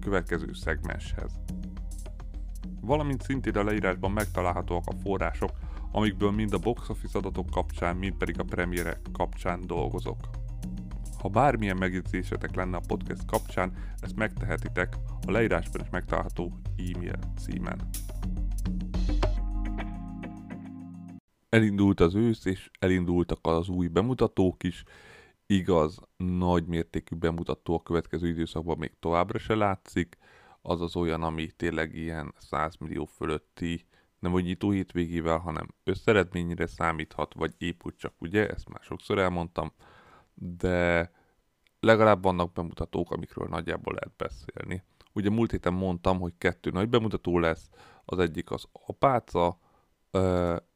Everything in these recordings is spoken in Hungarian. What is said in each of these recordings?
következő szegmenshez. Valamint szintén a leírásban megtalálhatóak a források, amikből mind a box office adatok kapcsán, mind pedig a premierek kapcsán dolgozok. Ha bármilyen megjegyzésetek lenne a podcast kapcsán, ezt megtehetitek a leírásban is megtalálható e-mail címen. Elindult az ősz, és elindultak az új bemutatók is, igaz, nagy mértékű bemutató a következő időszakban még továbbra se látszik, az az olyan, ami tényleg ilyen 100 millió fölötti, nem hogy nyitó hétvégével, hanem összeredményre számíthat, vagy épp úgy csak, ugye, ezt már sokszor elmondtam, de legalább vannak bemutatók, amikről nagyjából lehet beszélni. Ugye múlt héten mondtam, hogy kettő nagy bemutató lesz, az egyik az apáca,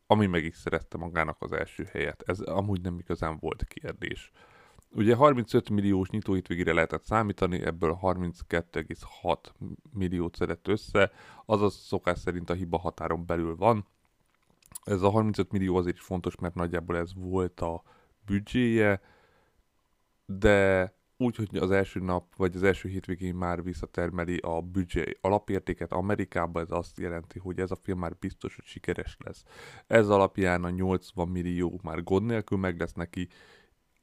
ami meg is szerezte magának az első helyet. Ez amúgy nem igazán volt kérdés. Ugye 35 milliós nyitóhétvégére lehetett számítani, ebből 32,6 milliót szedett össze, azaz szokás szerint a hiba határon belül van. Ez a 35 millió azért is fontos, mert nagyjából ez volt a büdzséje, de úgy, hogy az első nap, vagy az első hétvégén már visszatermeli a büdzsé alapértéket Amerikába, ez azt jelenti, hogy ez a film már biztos, hogy sikeres lesz. Ez alapján a 80 millió már gond nélkül meg lesz neki,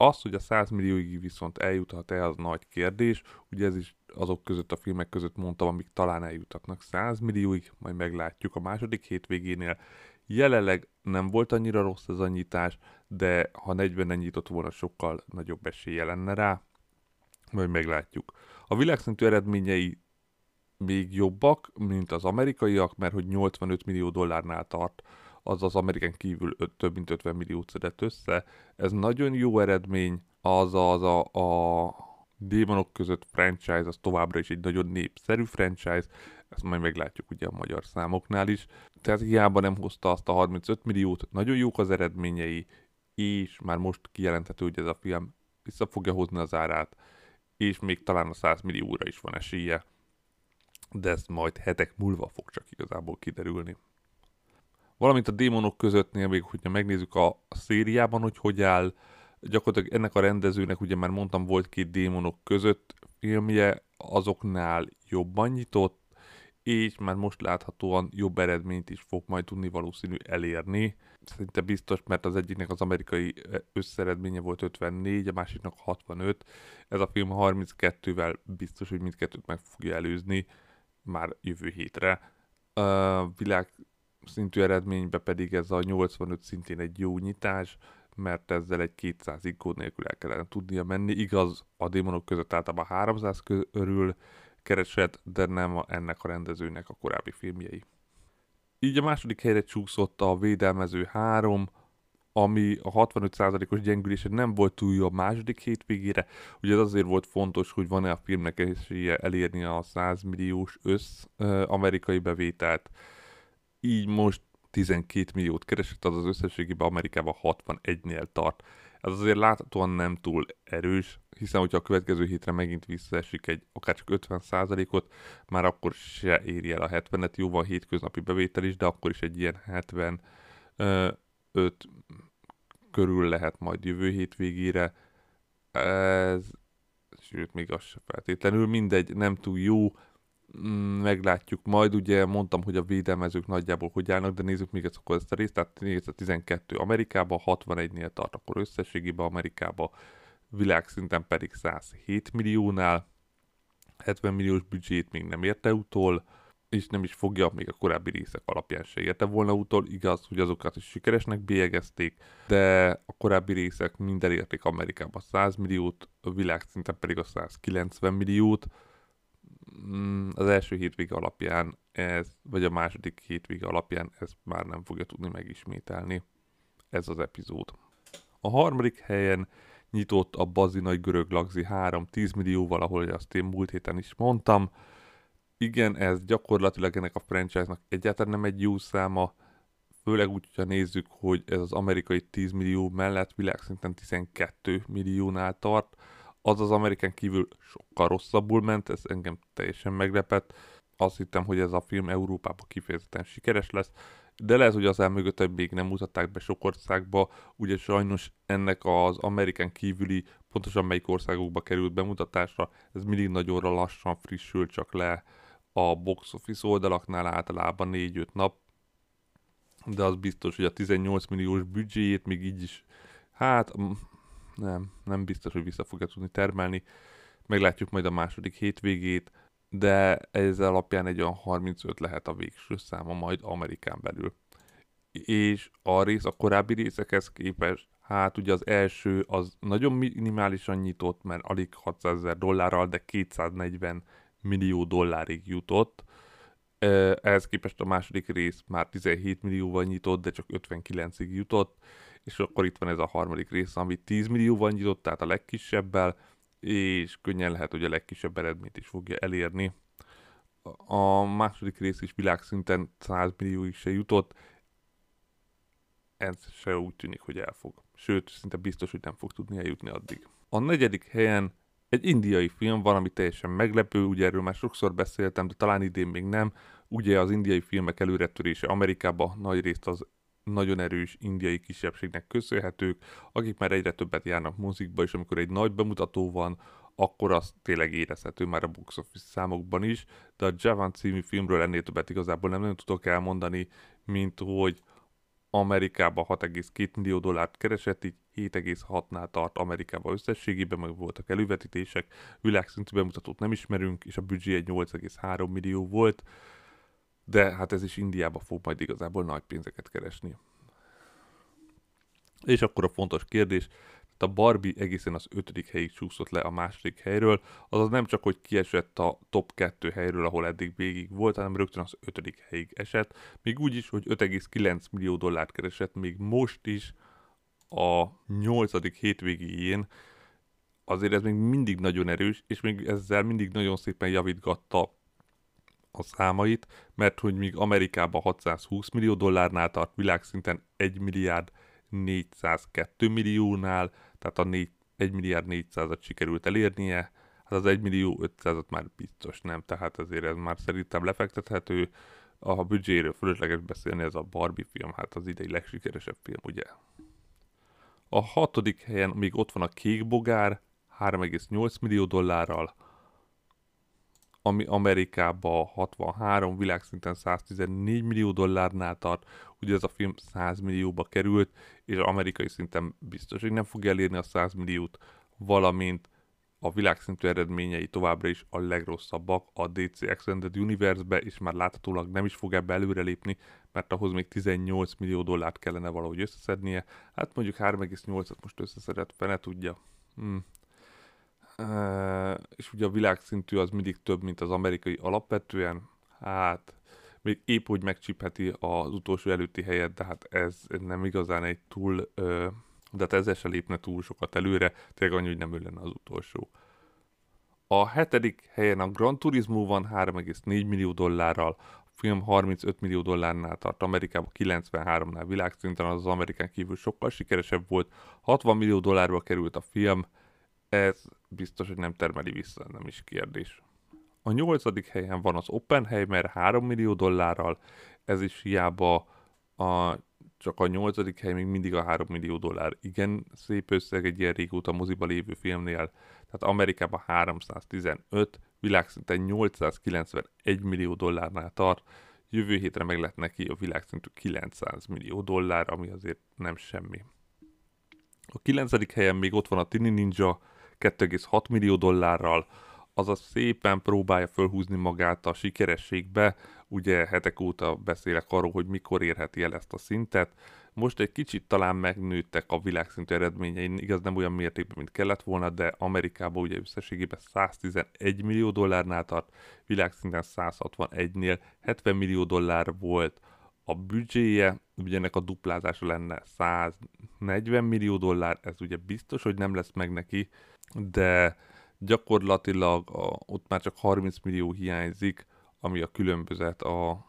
az, hogy a 100 millióig viszont eljuthat-e, az nagy kérdés. Ugye ez is azok között a filmek között mondtam, amik talán eljutatnak 100 millióig, majd meglátjuk a második hétvégénél. Jelenleg nem volt annyira rossz ez a nyitás, de ha 40-en nyitott volna, sokkal nagyobb esélye lenne rá. Majd meglátjuk. A világszintű eredményei még jobbak, mint az amerikaiak, mert hogy 85 millió dollárnál tart az az Amerikán kívül öt, több mint 50 milliót szedett össze. Ez nagyon jó eredmény, az az a, a démonok között franchise, az továbbra is egy nagyon népszerű franchise, ezt majd meglátjuk ugye a magyar számoknál is. Tehát hiába nem hozta azt a 35 milliót, nagyon jók az eredményei, és már most kijelenthető, hogy ez a film vissza fogja hozni az árát, és még talán a 100 millióra is van esélye, de ez majd hetek múlva fog csak igazából kiderülni. Valamint a démonok közöttnél még, hogyha megnézzük a, a szériában, hogy hogy áll, gyakorlatilag ennek a rendezőnek, ugye már mondtam, volt két démonok között filmje, azoknál jobban nyitott, és már most láthatóan jobb eredményt is fog majd tudni valószínű elérni. Szerintem biztos, mert az egyiknek az amerikai összeredménye volt 54, a másiknak 65. Ez a film 32-vel biztos, hogy mindkettőt meg fogja előzni már jövő hétre. A világ szintű eredménybe pedig ez a 85 szintén egy jó nyitás, mert ezzel egy 200 kód nélkül el kellene tudnia menni. Igaz, a démonok között általában 300 körül keresett, de nem a, ennek a rendezőnek a korábbi filmjei. Így a második helyre csúszott a Védelmező 3, ami a 65%-os gyengülése nem volt túl jó a második hétvégére. Ugye ez azért volt fontos, hogy van-e a filmnek esélye elérni a 100 milliós össz amerikai bevételt így most 12 milliót keresett, az az összességében Amerikában 61-nél tart. Ez azért láthatóan nem túl erős, hiszen hogyha a következő hétre megint visszaesik egy akár csak 50%-ot, már akkor se éri el a 70-et, jó van hétköznapi bevétel is, de akkor is egy ilyen 75 körül lehet majd jövő hétvégére. Ez, sőt, még az se feltétlenül mindegy, nem túl jó, meglátjuk. Majd, ugye mondtam, hogy a védelmezők nagyjából hogy állnak, de nézzük még akkor ezt a részt, tehát nézd a 12 Amerikában, 61-nél tart akkor összességében Amerikában, világszinten pedig 107 milliónál, 70 milliós büdzsét még nem érte utol, és nem is fogja, még a korábbi részek alapján se érte volna utol. Igaz, hogy azokat is sikeresnek bélyegezték, de a korábbi részek minden érték Amerikában 100 milliót, a világszinten pedig a 190 milliót, Mm, az első hétvége alapján ez, vagy a második hétvége alapján ezt már nem fogja tudni megismételni ez az epizód. A harmadik helyen nyitott a Bazi Nagy Görög Lagzi 3 10 millióval, ahol azt én múlt héten is mondtam. igen, ez gyakorlatilag ennek a franchise-nak egyáltalán nem egy jó száma, főleg úgy, hogyha nézzük, hogy ez az amerikai 10 millió mellett világszinten 12 milliónál tart, az az Amerikán kívül sokkal rosszabbul ment, ez engem teljesen meglepett. Azt hittem, hogy ez a film Európában kifejezetten sikeres lesz, de lehet, hogy az elmögött, hogy még nem mutatták be sok országba, ugye sajnos ennek az Amerikán kívüli, pontosan melyik országokba került bemutatásra, ez mindig nagyon lassan frissül csak le a box office oldalaknál általában 4-5 nap, de az biztos, hogy a 18 milliós büdzséjét még így is, hát nem, nem biztos, hogy vissza fogja tudni termelni. Meglátjuk majd a második hétvégét, de ez alapján egy olyan 35 lehet a végső száma majd Amerikán belül. És a rész a korábbi részekhez képest, hát ugye az első az nagyon minimálisan nyitott, mert alig 600 ezer dollárral, de 240 millió dollárig jutott. Ehhez képest a második rész már 17 millióval nyitott, de csak 59-ig jutott, és akkor itt van ez a harmadik rész, ami 10 millióval nyitott, tehát a legkisebbel, és könnyen lehet, hogy a legkisebb eredményt is fogja elérni. A második rész is világszinten 100 millióig se jutott, ez se úgy tűnik, hogy el fog. Sőt, szinte biztos, hogy nem fog tudni eljutni addig. A negyedik helyen egy indiai film, valami teljesen meglepő, ugye erről már sokszor beszéltem, de talán idén még nem. Ugye az indiai filmek előretörése Amerikába nagy részt az nagyon erős indiai kisebbségnek köszönhetők, akik már egyre többet járnak mozikba, és amikor egy nagy bemutató van, akkor az tényleg érezhető már a box office számokban is, de a Javan című filmről ennél többet igazából nem nagyon tudok elmondani, mint hogy Amerikában 6,2 millió dollárt keresett, így 7,6-nál tart Amerikában összességében, meg voltak elővetítések, világszintű bemutatót nem ismerünk, és a büdzsé egy 8,3 millió volt, de hát ez is Indiába fog majd igazából nagy pénzeket keresni. És akkor a fontos kérdés, a Barbie egészen az ötödik helyig csúszott le a második helyről, azaz nem csak, hogy kiesett a top 2 helyről, ahol eddig végig volt, hanem rögtön az ötödik helyig esett, még úgy is, hogy 5,9 millió dollárt keresett, még most is a nyolcadik hétvégéjén, azért ez még mindig nagyon erős, és még ezzel mindig nagyon szépen javítgatta a számait, mert hogy míg Amerikában 620 millió dollárnál tart, világszinten 1 milliárd 402 milliónál, tehát a 4, 1 milliárd 400-at sikerült elérnie, hát az 1 millió 500-at már biztos nem, tehát azért ez már szerintem lefektethető. A büdzséről fölösleges beszélni, ez a Barbie film, hát az idei legsikeresebb film, ugye? A hatodik helyen még ott van a Kék Bogár, 3,8 millió dollárral, ami Amerikában 63, világszinten 114 millió dollárnál tart, ugye ez a film 100 millióba került, és amerikai szinten biztos, hogy nem fog elérni a 100 milliót, valamint a világszintű eredményei továbbra is a legrosszabbak a DC Extended Universe-be, és már láthatólag nem is fog ebbe előrelépni, mert ahhoz még 18 millió dollárt kellene valahogy összeszednie. Hát mondjuk 3,8-at most összeszedett, fene tudja. Hmm és ugye a világszintű az mindig több, mint az amerikai alapvetően, hát még épp úgy megcsipheti az utolsó előtti helyet, de hát ez nem igazán egy túl, de hát ezzel se lépne túl sokat előre, tényleg annyi, hogy nem ő lenne az utolsó. A hetedik helyen a Gran Turismo van 3,4 millió dollárral, a film 35 millió dollárnál tart, Amerikában 93-nál világszinten, az, az Amerikán kívül sokkal sikeresebb volt, 60 millió dollárba került a film, ez biztos, hogy nem termeli vissza, nem is kérdés. A nyolcadik helyen van az Oppenheimer 3 millió dollárral, ez is hiába a, csak a nyolcadik hely még mindig a 3 millió dollár. Igen, szép összeg egy ilyen régóta moziba lévő filmnél, tehát Amerikában 315, világszinten 891 millió dollárnál tart, jövő hétre meg lett neki a világszintű 900 millió dollár, ami azért nem semmi. A kilencedik helyen még ott van a Tini Ninja 2,6 millió dollárral, azaz szépen próbálja fölhúzni magát a sikerességbe, ugye hetek óta beszélek arról, hogy mikor érheti el ezt a szintet, most egy kicsit talán megnőttek a világszintű eredményein, igaz nem olyan mértékben, mint kellett volna, de Amerikában ugye összességében 111 millió dollárnál tart, világszinten 161-nél 70 millió dollár volt a büdzséje, ugye ennek a duplázása lenne 140 millió dollár, ez ugye biztos, hogy nem lesz meg neki, de gyakorlatilag a, ott már csak 30 millió hiányzik ami a különbözet a,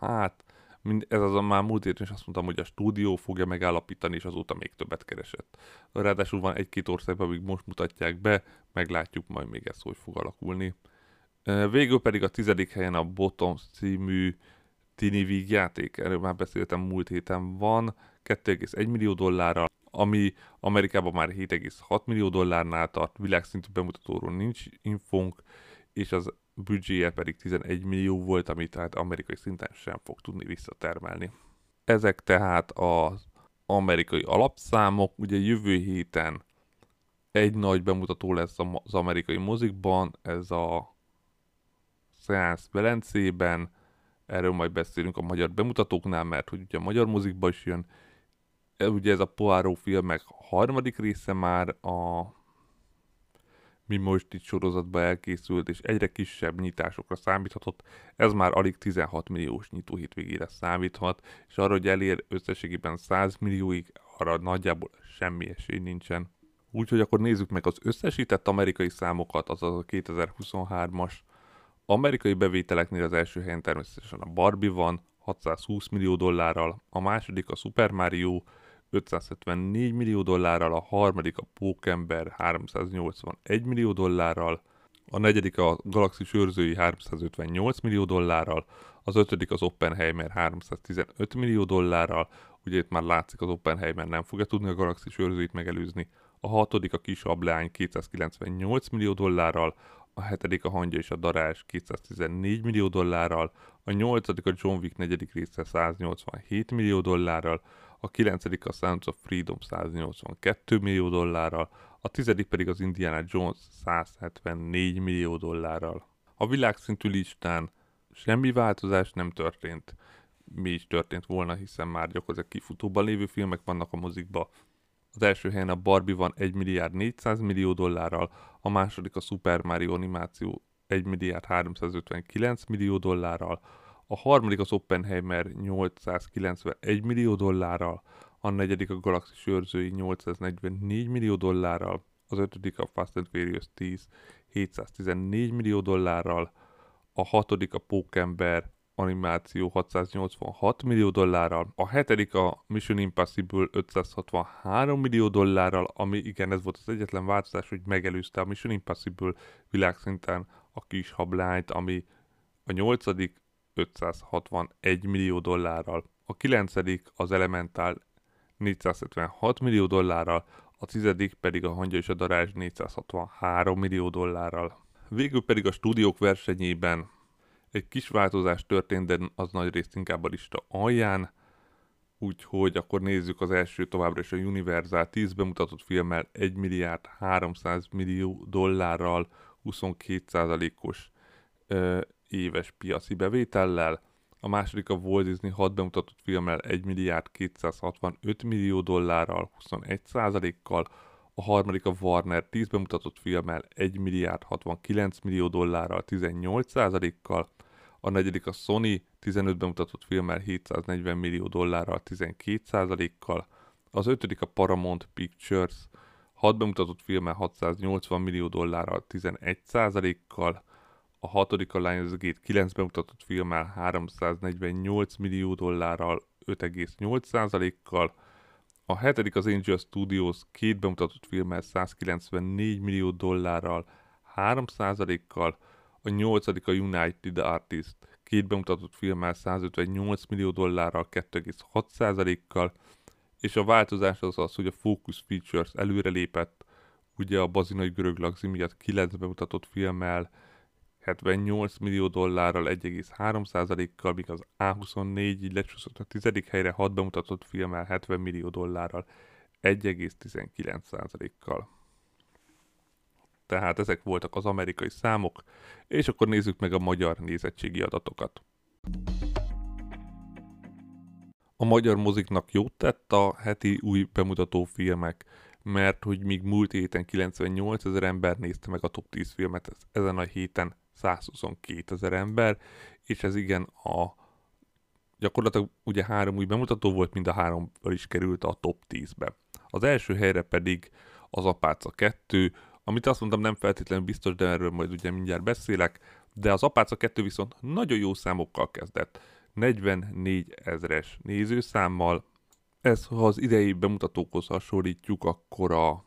hát, mind, ez az a már múlt héten is azt mondtam, hogy a stúdió fogja megállapítani, és azóta még többet keresett. Ráadásul van egy-két országban, amíg most mutatják be, meglátjuk majd még ez, hogy fog alakulni. Végül pedig a tizedik helyen a Bottom című Tini Víg játék, erről már beszéltem múlt héten van, 2,1 millió dollárral, ami Amerikában már 7,6 millió dollárnál tart, világszintű bemutatóról nincs infónk, és az büdzséje pedig 11 millió volt, amit tehát amerikai szinten sem fog tudni visszatermelni. Ezek tehát az amerikai alapszámok, ugye jövő héten egy nagy bemutató lesz az amerikai mozikban, ez a Seance Velencében, erről majd beszélünk a magyar bemutatóknál, mert hogy ugye a magyar mozikba is jön, ugye ez a Poirot filmek harmadik része már a mi most itt sorozatban elkészült, és egyre kisebb nyitásokra számíthatott, ez már alig 16 milliós nyitó hétvégére számíthat, és arra, hogy elér összességében 100 millióig, arra nagyjából semmi esély nincsen. Úgyhogy akkor nézzük meg az összesített amerikai számokat, azaz a 2023-as amerikai bevételeknél az első helyen természetesen a Barbie van, 620 millió dollárral, a második a Super Mario 574 millió dollárral, a harmadik a Pókember 381 millió dollárral, a negyedik a Galaxy őrzői 358 millió dollárral, az ötödik az Oppenheimer 315 millió dollárral, ugye itt már látszik az Oppenheimer nem fogja tudni a Galaxy őrzőit megelőzni, a hatodik a kis ablány 298 millió dollárral, a hetedik a hangya és a darás 214 millió dollárral, a nyolcadik a John Wick negyedik része 187 millió dollárral, a kilencedik a Sounds of Freedom 182 millió dollárral, a tizedik pedig az Indiana Jones 174 millió dollárral. A világszintű listán semmi változás nem történt. Mi is történt volna, hiszen már gyakorlatilag kifutóban lévő filmek vannak a mozikba. Az első helyen a Barbie van 1 milliárd 400 millió dollárral, a második a Super Mario animáció 1 milliárd 359 millió dollárral, a harmadik az Oppenheimer 891 millió dollárral, a negyedik a Galaxy őrzői 844 millió dollárral, az ötödik a Fast and Furious 10 714 millió dollárral, a hatodik a Pókember animáció 686 millió dollárral, a hetedik a Mission Impossible 563 millió dollárral, ami igen, ez volt az egyetlen változás, hogy megelőzte a Mission Impossible világszinten a kis hablányt, ami a nyolcadik 561 millió dollárral, a kilencedik az Elemental 476 millió dollárral, a tizedik pedig a Hangya és a Darázs 463 millió dollárral. Végül pedig a stúdiók versenyében egy kis változás történt, de az nagy részt inkább a lista alján, úgyhogy akkor nézzük az első továbbra is a Universal 10 bemutatott filmmel 1 milliárd 300 millió dollárral 22%-os éves piaci bevétellel, a második a Walt Disney 6 bemutatott filmmel 1 milliárd 265 millió dollárral 21%-kal, a harmadik a Warner 10 bemutatott filmmel 1 milliárd 69 millió dollárral 18%-kal, a negyedik a Sony 15 bemutatott filmmel 740 millió dollárral 12%-kal, az ötödik a Paramount Pictures. 6 bemutatott filmmel 680 millió dollárral 11%-kal, a hatodik a Lionsgate 9 bemutatott filmmel 348 millió dollárral 5,8%-kal, a hetedik az Angel Studios két bemutatott filmmel 194 millió dollárral 3%-kal, a nyolcadik a United Artist két bemutatott filmmel 158 millió dollárral 2,6%-kal, és a változás az az, hogy a Focus Features előrelépett, ugye a bazinai görög lagzi miatt 9 bemutatott filmmel 78 millió dollárral 1,3%-kal, míg az A24 így lecsúszott a tizedik helyre 6 bemutatott filmmel 70 millió dollárral 1,19%-kal. Tehát ezek voltak az amerikai számok, és akkor nézzük meg a magyar nézettségi adatokat. A magyar moziknak jót tett a heti új bemutató filmek, mert hogy míg múlt héten 98 ezer ember nézte meg a top 10 filmet, ezen a héten 122 ezer ember, és ez igen a gyakorlatilag ugye három új bemutató volt, mind a három is került a top 10-be. Az első helyre pedig az Apáca 2, amit azt mondtam nem feltétlenül biztos, de erről majd ugye mindjárt beszélek, De az Apáca 2 viszont nagyon jó számokkal kezdett. 44 ezres nézőszámmal. Ez, ha az idei bemutatókhoz hasonlítjuk, akkor a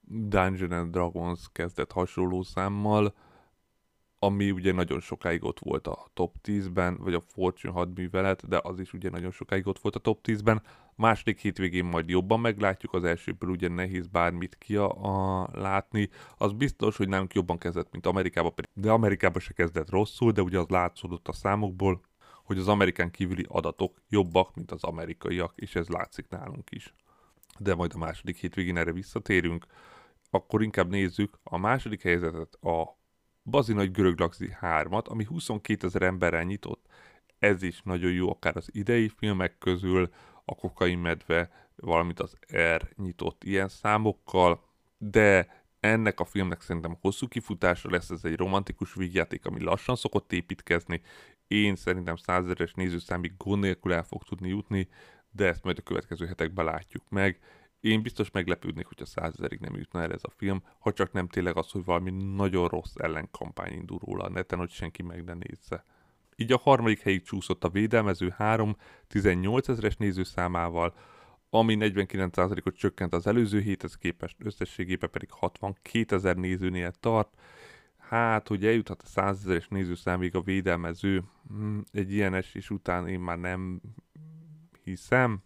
Dungeon and Dragons kezdett hasonló számmal, ami ugye nagyon sokáig ott volt a top 10-ben, vagy a Fortune hadművelet, de az is ugye nagyon sokáig ott volt a top 10-ben. A második hétvégén majd jobban meglátjuk, az elsőből ugye nehéz bármit ki a, a látni. Az biztos, hogy nálunk jobban kezdett, mint Amerikában, de Amerikában se kezdett rosszul, de ugye az látszódott a számokból, hogy az amerikán kívüli adatok jobbak, mint az amerikaiak, és ez látszik nálunk is. De majd a második hétvégén erre visszatérünk. Akkor inkább nézzük a második helyzetet, a Bazinagy Görög Laxi 3-at, ami 22 ezer emberrel nyitott. Ez is nagyon jó, akár az idei filmek közül, a Kokain Medve, valamint az R nyitott ilyen számokkal, de ennek a filmnek szerintem hosszú kifutása lesz, ez egy romantikus vígjáték, ami lassan szokott építkezni. Én szerintem százeres nézőszámig gond nélkül el fog tudni jutni, de ezt majd a következő hetekben látjuk meg. Én biztos meglepődnék, hogyha százezerig nem jutna el ez a film, ha csak nem tényleg az, hogy valami nagyon rossz ellenkampány indul róla a neten, hogy senki meg ne nézze. Így a harmadik helyig csúszott a védelmező 3 18 ezeres nézőszámával, ami 49%-ot csökkent az előző héthez képest, összességében pedig 62 ezer nézőnél tart. Hát, hogy eljuthat a 100 ezeres nézőszámig a védelmező, hmm, egy ilyen esés után én már nem hiszem,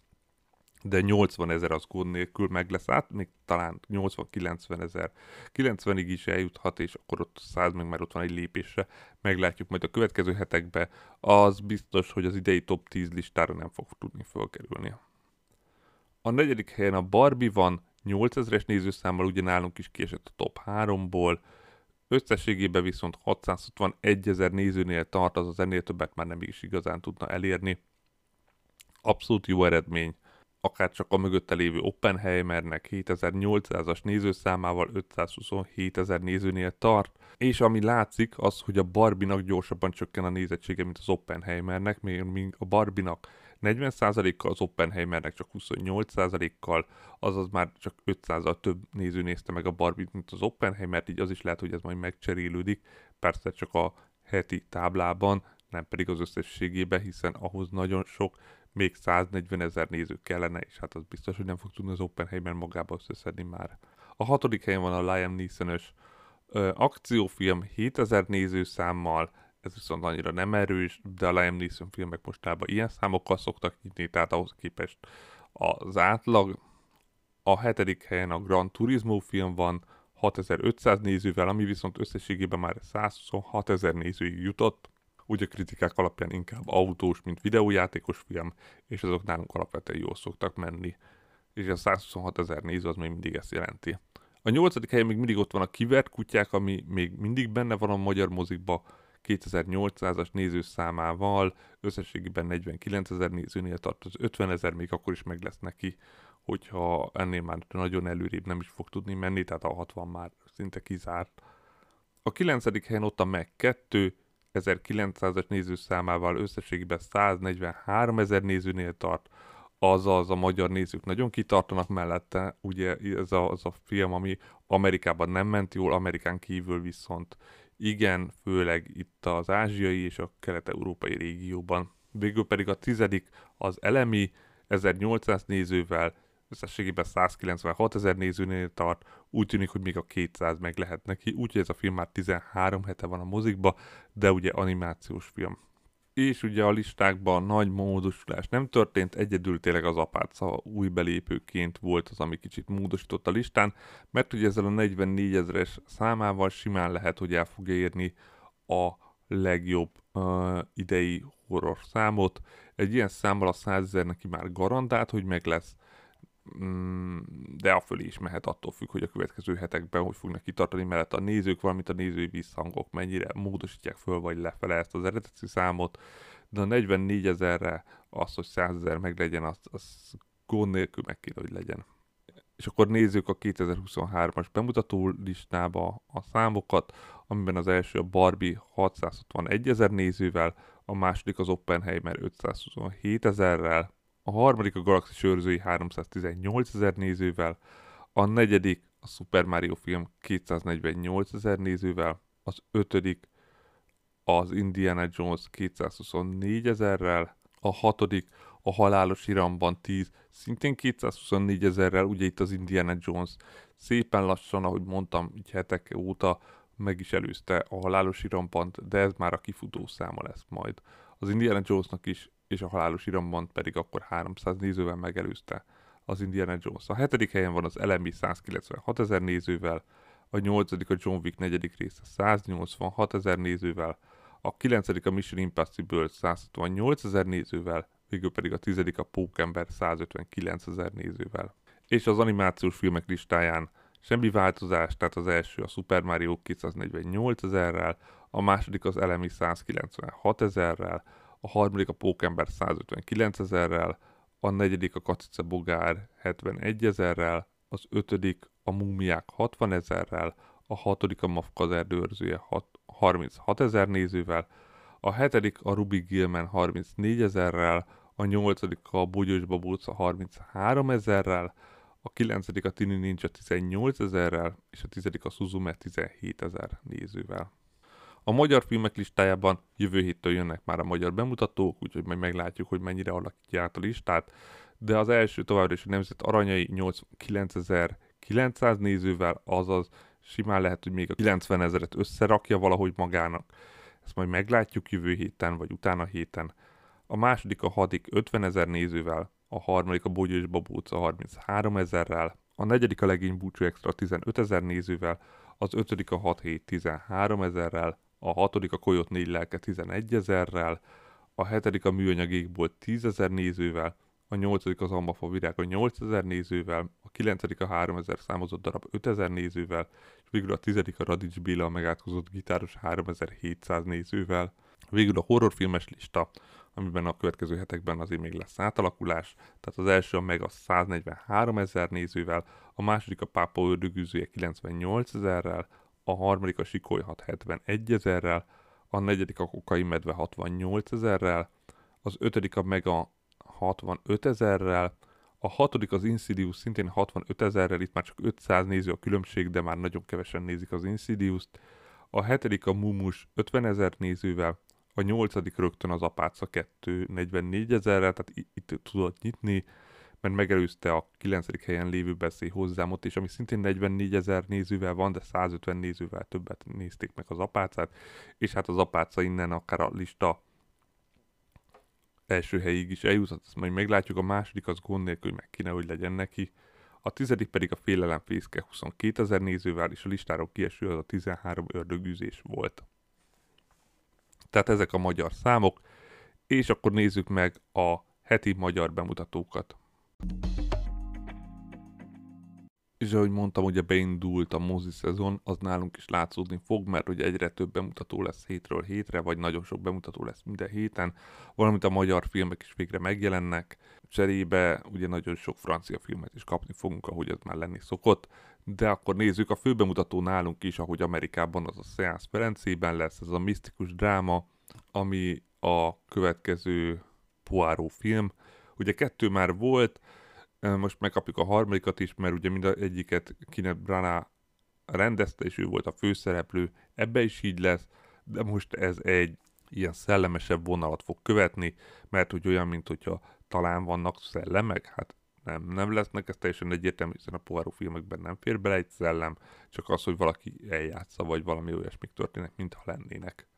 de 80 ezer az gond nélkül meg lesz. Át, még talán 80-90 ezer, 90-ig is eljuthat, és akkor ott 100 meg már ott van egy lépésre, meglátjuk majd a következő hetekben, az biztos, hogy az idei top 10 listára nem fog tudni fölkerülni. A negyedik helyen a Barbie van, 8000-es nézőszámmal ugye nálunk is kiesett a top 3-ból, összességében viszont 661 ezer nézőnél tart, azaz ennél többet már nem is igazán tudna elérni. Abszolút jó eredmény akár csak a mögötte lévő Oppenheimernek 7800-as nézőszámával 527 ezer nézőnél tart, és ami látszik az, hogy a Barbinak gyorsabban csökken a nézettsége, mint az Oppenheimernek, még a Barbinak 40%-kal, az Oppenheimernek csak 28%-kal, azaz már csak 500-al több néző nézte meg a Barbie-t, mint az Oppenheimert, így az is lehet, hogy ez majd megcserélődik, persze csak a heti táblában, nem pedig az összességében, hiszen ahhoz nagyon sok még 140 ezer néző kellene, és hát az biztos, hogy nem fog tudni az Oppenheimer magába összeszedni már. A hatodik helyen van a Liam Neeson-ös akciófilm 7000 nézőszámmal, ez viszont annyira nem erős, de a Liam Neeson filmek mostában ilyen számokkal szoktak nyitni, tehát ahhoz képest az átlag. A hetedik helyen a Grand Turismo film van, 6500 nézővel, ami viszont összességében már 126 ezer nézőig jutott, úgy a kritikák alapján inkább autós, mint videójátékos film, és azok nálunk alapvetően jól szoktak menni. És a 126 ezer néző az még mindig ezt jelenti. A nyolcadik helyen még mindig ott van a Kivert kutyák, ami még mindig benne van a magyar mozikba, 2800-as nézőszámával, összességében 49 ezer nézőnél tart, az 50 ezer még akkor is meg lesz neki, hogyha ennél már nagyon előrébb nem is fog tudni menni, tehát a 60 már szinte kizárt. A 9. helyen ott a Meg 2, 1900-as nézőszámával összességében 143 ezer nézőnél tart, azaz a magyar nézők nagyon kitartanak mellette, ugye ez a, az a film, ami Amerikában nem ment jól, Amerikán kívül viszont igen, főleg itt az ázsiai és a kelet-európai régióban. Végül pedig a tizedik az elemi 1800 nézővel összességében 196 ezer nézőnél tart, úgy tűnik, hogy még a 200 meg lehet neki, úgyhogy ez a film már 13 hete van a mozikba, de ugye animációs film. És ugye a listákban nagy módosulás nem történt, egyedül tényleg az apáca új belépőként volt az, ami kicsit módosított a listán, mert ugye ezzel a 44 ezeres számával simán lehet, hogy el fogja érni a legjobb uh, idei horror számot. Egy ilyen számmal a 100 ezer neki már garantált, hogy meg lesz, de a fölé is mehet attól függ, hogy a következő hetekben hogy fognak kitartani, mert a nézők, valamint a nézői visszhangok mennyire módosítják föl vagy lefele ezt az eredeti számot, de a 44 ezerre az, hogy 100 ezer meg legyen, az, az gond nélkül meg kéne, hogy legyen. És akkor nézzük a 2023-as bemutató listába a számokat, amiben az első a Barbie 661 ezer nézővel, a második az Oppenheimer 527 ezerrel, a harmadik a Galaxy őrzői 318 ezer nézővel, a negyedik a Super Mario film 248 ezer nézővel, az ötödik az Indiana Jones 224 ezerrel, a hatodik a Halálos Iramban 10, szintén 224 ezerrel, ugye itt az Indiana Jones szépen lassan, ahogy mondtam, így hetek óta meg is előzte a Halálos Iramban, de ez már a kifutó száma lesz majd. Az Indiana Jonesnak is, és a Halálos Iramban pedig akkor 300 nézővel megelőzte az Indiana Jones. A hetedik helyen van az LMI 196 ezer nézővel, a nyolcadik a John Wick negyedik része 186 ezer nézővel, a kilencedik a Mission Impossible 168 ezer nézővel, végül pedig a tizedik a Pókember 159 ezer nézővel. És az animációs filmek listáján semmi változás, tehát az első a Super Mario 248 ezerrel, a második az Elemi 196 ezerrel, a harmadik a Pókember 159 ezerrel, a negyedik a Kacica Bogár 71 ezerrel, az ötödik a Múmiák 60 ezerrel, a hatodik a Mafkazer őrzője 36 ezer nézővel, a hetedik a Ruby Gilman 34 ezerrel, a nyolcadik a Bogyós Babóca 33 ezerrel, a kilencedik a Tini Ninja 18 ezerrel, és a tizedik a Suzume 17 ezer nézővel. A magyar filmek listájában jövő héttől jönnek már a magyar bemutatók, úgyhogy majd meglátjuk, hogy mennyire alakítja át a listát, de az első továbbra is a Nemzet Aranyai 89.900 nézővel, azaz simán lehet, hogy még a 90 ezeret összerakja valahogy magának. Ezt majd meglátjuk jövő héten, vagy utána héten. A második a hadik 50 ezer nézővel, a harmadik a Bogyó és Babóca 33 ezerrel, a negyedik a Legény Búcsú Extra 15 ezer nézővel, az ötödik a 6 hét 13 ezerrel, a hatodik a Koyot 4 lelke 11 ezerrel, a hetedik a Műanyag égbolt 10 ezer nézővel, a nyolcadik az Ambafa Virág a 8000 nézővel, a kilencedik a 3000 számozott darab 5000 nézővel, és végül a tizedik a Radics Béla a megátkozott gitáros 3700 nézővel. Végül a horrorfilmes lista, amiben a következő hetekben azért még lesz átalakulás. Tehát az első a meg a 143 ezer nézővel, a második a Pápa ördögűzője 98 ezerrel, a harmadik a Sikolyhat 71 ezerrel, a negyedik a Kokai Medve 68 ezerrel, az ötödik a Mega 65 ezerrel, a hatodik az Insidious szintén 65 ezerrel, itt már csak 500 néző a különbség, de már nagyon kevesen nézik az Insidious-t. A hetedik a Mumus 50 ezer nézővel, a nyolcadik rögtön az Apáca 2 44 ezerrel, tehát itt tudott nyitni, mert megelőzte a 9. helyen lévő beszély hozzámot, és ami szintén 44 ezer nézővel van, de 150 nézővel többet nézték meg az apácát, és hát az apáca innen akár a lista első helyig is eljutott, ezt majd meglátjuk, a második az gond nélkül meg kéne, hogy legyen neki. A tizedik pedig a félelem fészke 22 ezer nézővel, és a listáról kieső az a 13 ördögűzés volt. Tehát ezek a magyar számok, és akkor nézzük meg a heti magyar bemutatókat. És ahogy mondtam, ugye beindult a mozi szezon, az nálunk is látszódni fog, mert hogy egyre több bemutató lesz hétről hétre, vagy nagyon sok bemutató lesz minden héten, valamint a magyar filmek is végre megjelennek. Cserébe ugye nagyon sok francia filmet is kapni fogunk, ahogy ez már lenni szokott, de akkor nézzük a főbemutató nálunk is, ahogy Amerikában az a Seance Ferencében lesz, ez a misztikus dráma, ami a következő Poirot film. Ugye kettő már volt, most megkapjuk a harmadikat is, mert ugye mind a egyiket Kenneth Branagh rendezte, és ő volt a főszereplő, ebbe is így lesz, de most ez egy ilyen szellemesebb vonalat fog követni, mert hogy olyan, mint hogyha talán vannak szellemek, hát nem, nem lesznek, ez teljesen egyértelmű, hiszen a Poirot filmekben nem fér bele egy szellem, csak az, hogy valaki eljátsza, vagy valami olyasmik történnek, mintha lennének.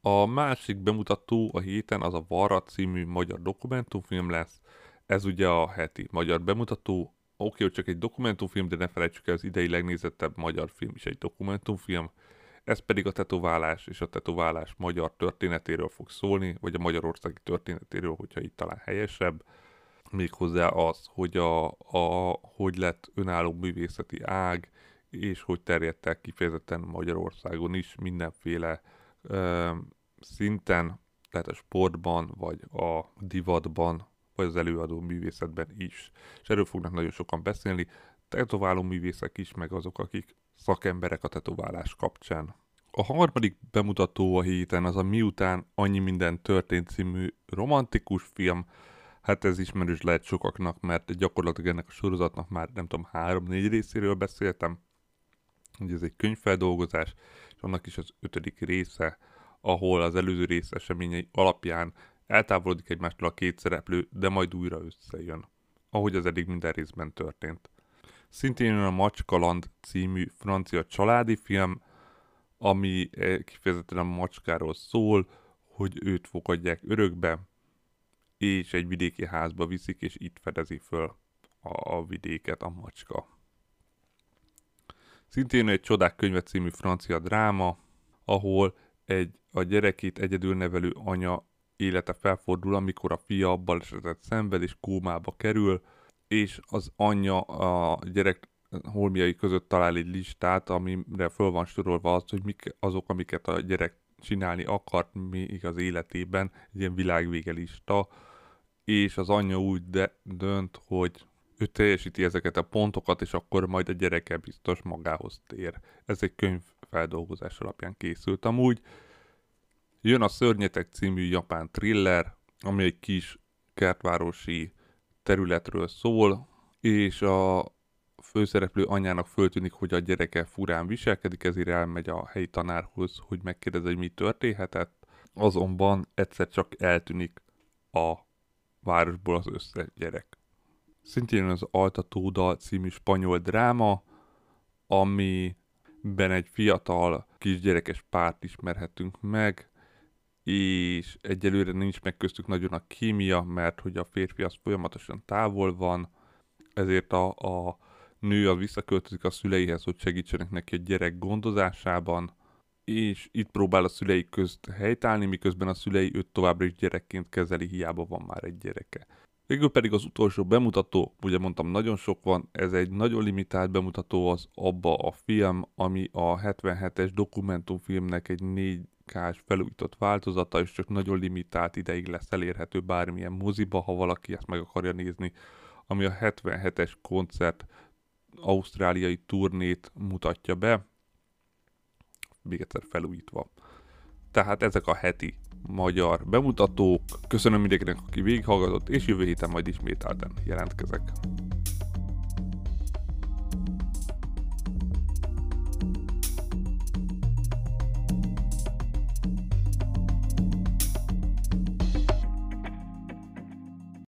A másik bemutató a héten az a Varra című magyar dokumentumfilm lesz, ez ugye a heti magyar bemutató. Oké, hogy csak egy dokumentumfilm, de ne felejtsük el, az idei legnézettebb magyar film is egy dokumentumfilm. Ez pedig a tetoválás és a tetoválás magyar történetéről fog szólni, vagy a magyarországi történetéről, hogyha itt talán helyesebb. Méghozzá az, hogy a, a, hogy lett önálló művészeti ág, és hogy terjedt el kifejezetten Magyarországon is mindenféle szinten, tehát a sportban, vagy a divatban, vagy az előadó művészetben is. És erről fognak nagyon sokan beszélni, tetováló művészek is, meg azok, akik szakemberek a tetoválás kapcsán. A harmadik bemutató a héten az a Miután annyi minden történt című romantikus film. Hát ez ismerős lehet sokaknak, mert gyakorlatilag ennek a sorozatnak már nem tudom, három-négy részéről beszéltem. Ugye ez egy könyvfeldolgozás, és annak is az ötödik része ahol az előző rész eseményei alapján eltávolodik egymástól a két szereplő, de majd újra összejön, ahogy az eddig minden részben történt. Szintén a Macskaland című francia családi film, ami eh, kifejezetten a macskáról szól, hogy őt fogadják örökbe, és egy vidéki házba viszik, és itt fedezi föl a, a vidéket a macska. Szintén egy Csodák könyve című francia dráma, ahol egy a gyerekét egyedül nevelő anya élete felfordul, amikor a fia balesetet szenved és kómába kerül, és az anyja a gyerek holmiai között talál egy listát, amire föl van sorolva az, hogy mik azok, amiket a gyerek csinálni akart még az életében, egy ilyen világvége lista, és az anyja úgy de dönt, hogy ő teljesíti ezeket a pontokat, és akkor majd a gyereke biztos magához tér. Ez egy könyv alapján készült. Amúgy jön a Szörnyetek című japán thriller, ami egy kis kertvárosi területről szól, és a főszereplő anyának föltűnik, hogy a gyereke furán viselkedik, ezért elmegy a helyi tanárhoz, hogy megkérdezi, hogy mi történhetett. Azonban egyszer csak eltűnik a városból az összes gyerek. Szintén az Altatóda című spanyol dráma, amiben egy fiatal kisgyerekes párt ismerhetünk meg, és egyelőre nincs meg köztük nagyon a kémia, mert hogy a férfi az folyamatosan távol van, ezért a, a nő az visszaköltözik a szüleihez, hogy segítsenek neki a gyerek gondozásában, és itt próbál a szülei közt helytállni, miközben a szülei őt továbbra is gyerekként kezeli, hiába van már egy gyereke. Végül pedig az utolsó bemutató, ugye mondtam nagyon sok van, ez egy nagyon limitált bemutató az abba a film, ami a 77-es dokumentumfilmnek egy 4K-s felújított változata, és csak nagyon limitált ideig lesz elérhető bármilyen moziba, ha valaki ezt meg akarja nézni, ami a 77-es koncert ausztráliai turnét mutatja be, még egyszer felújítva. Tehát ezek a heti magyar bemutatók. Köszönöm mindenkinek, aki végighallgatott, és jövő héten majd ismételten jelentkezek.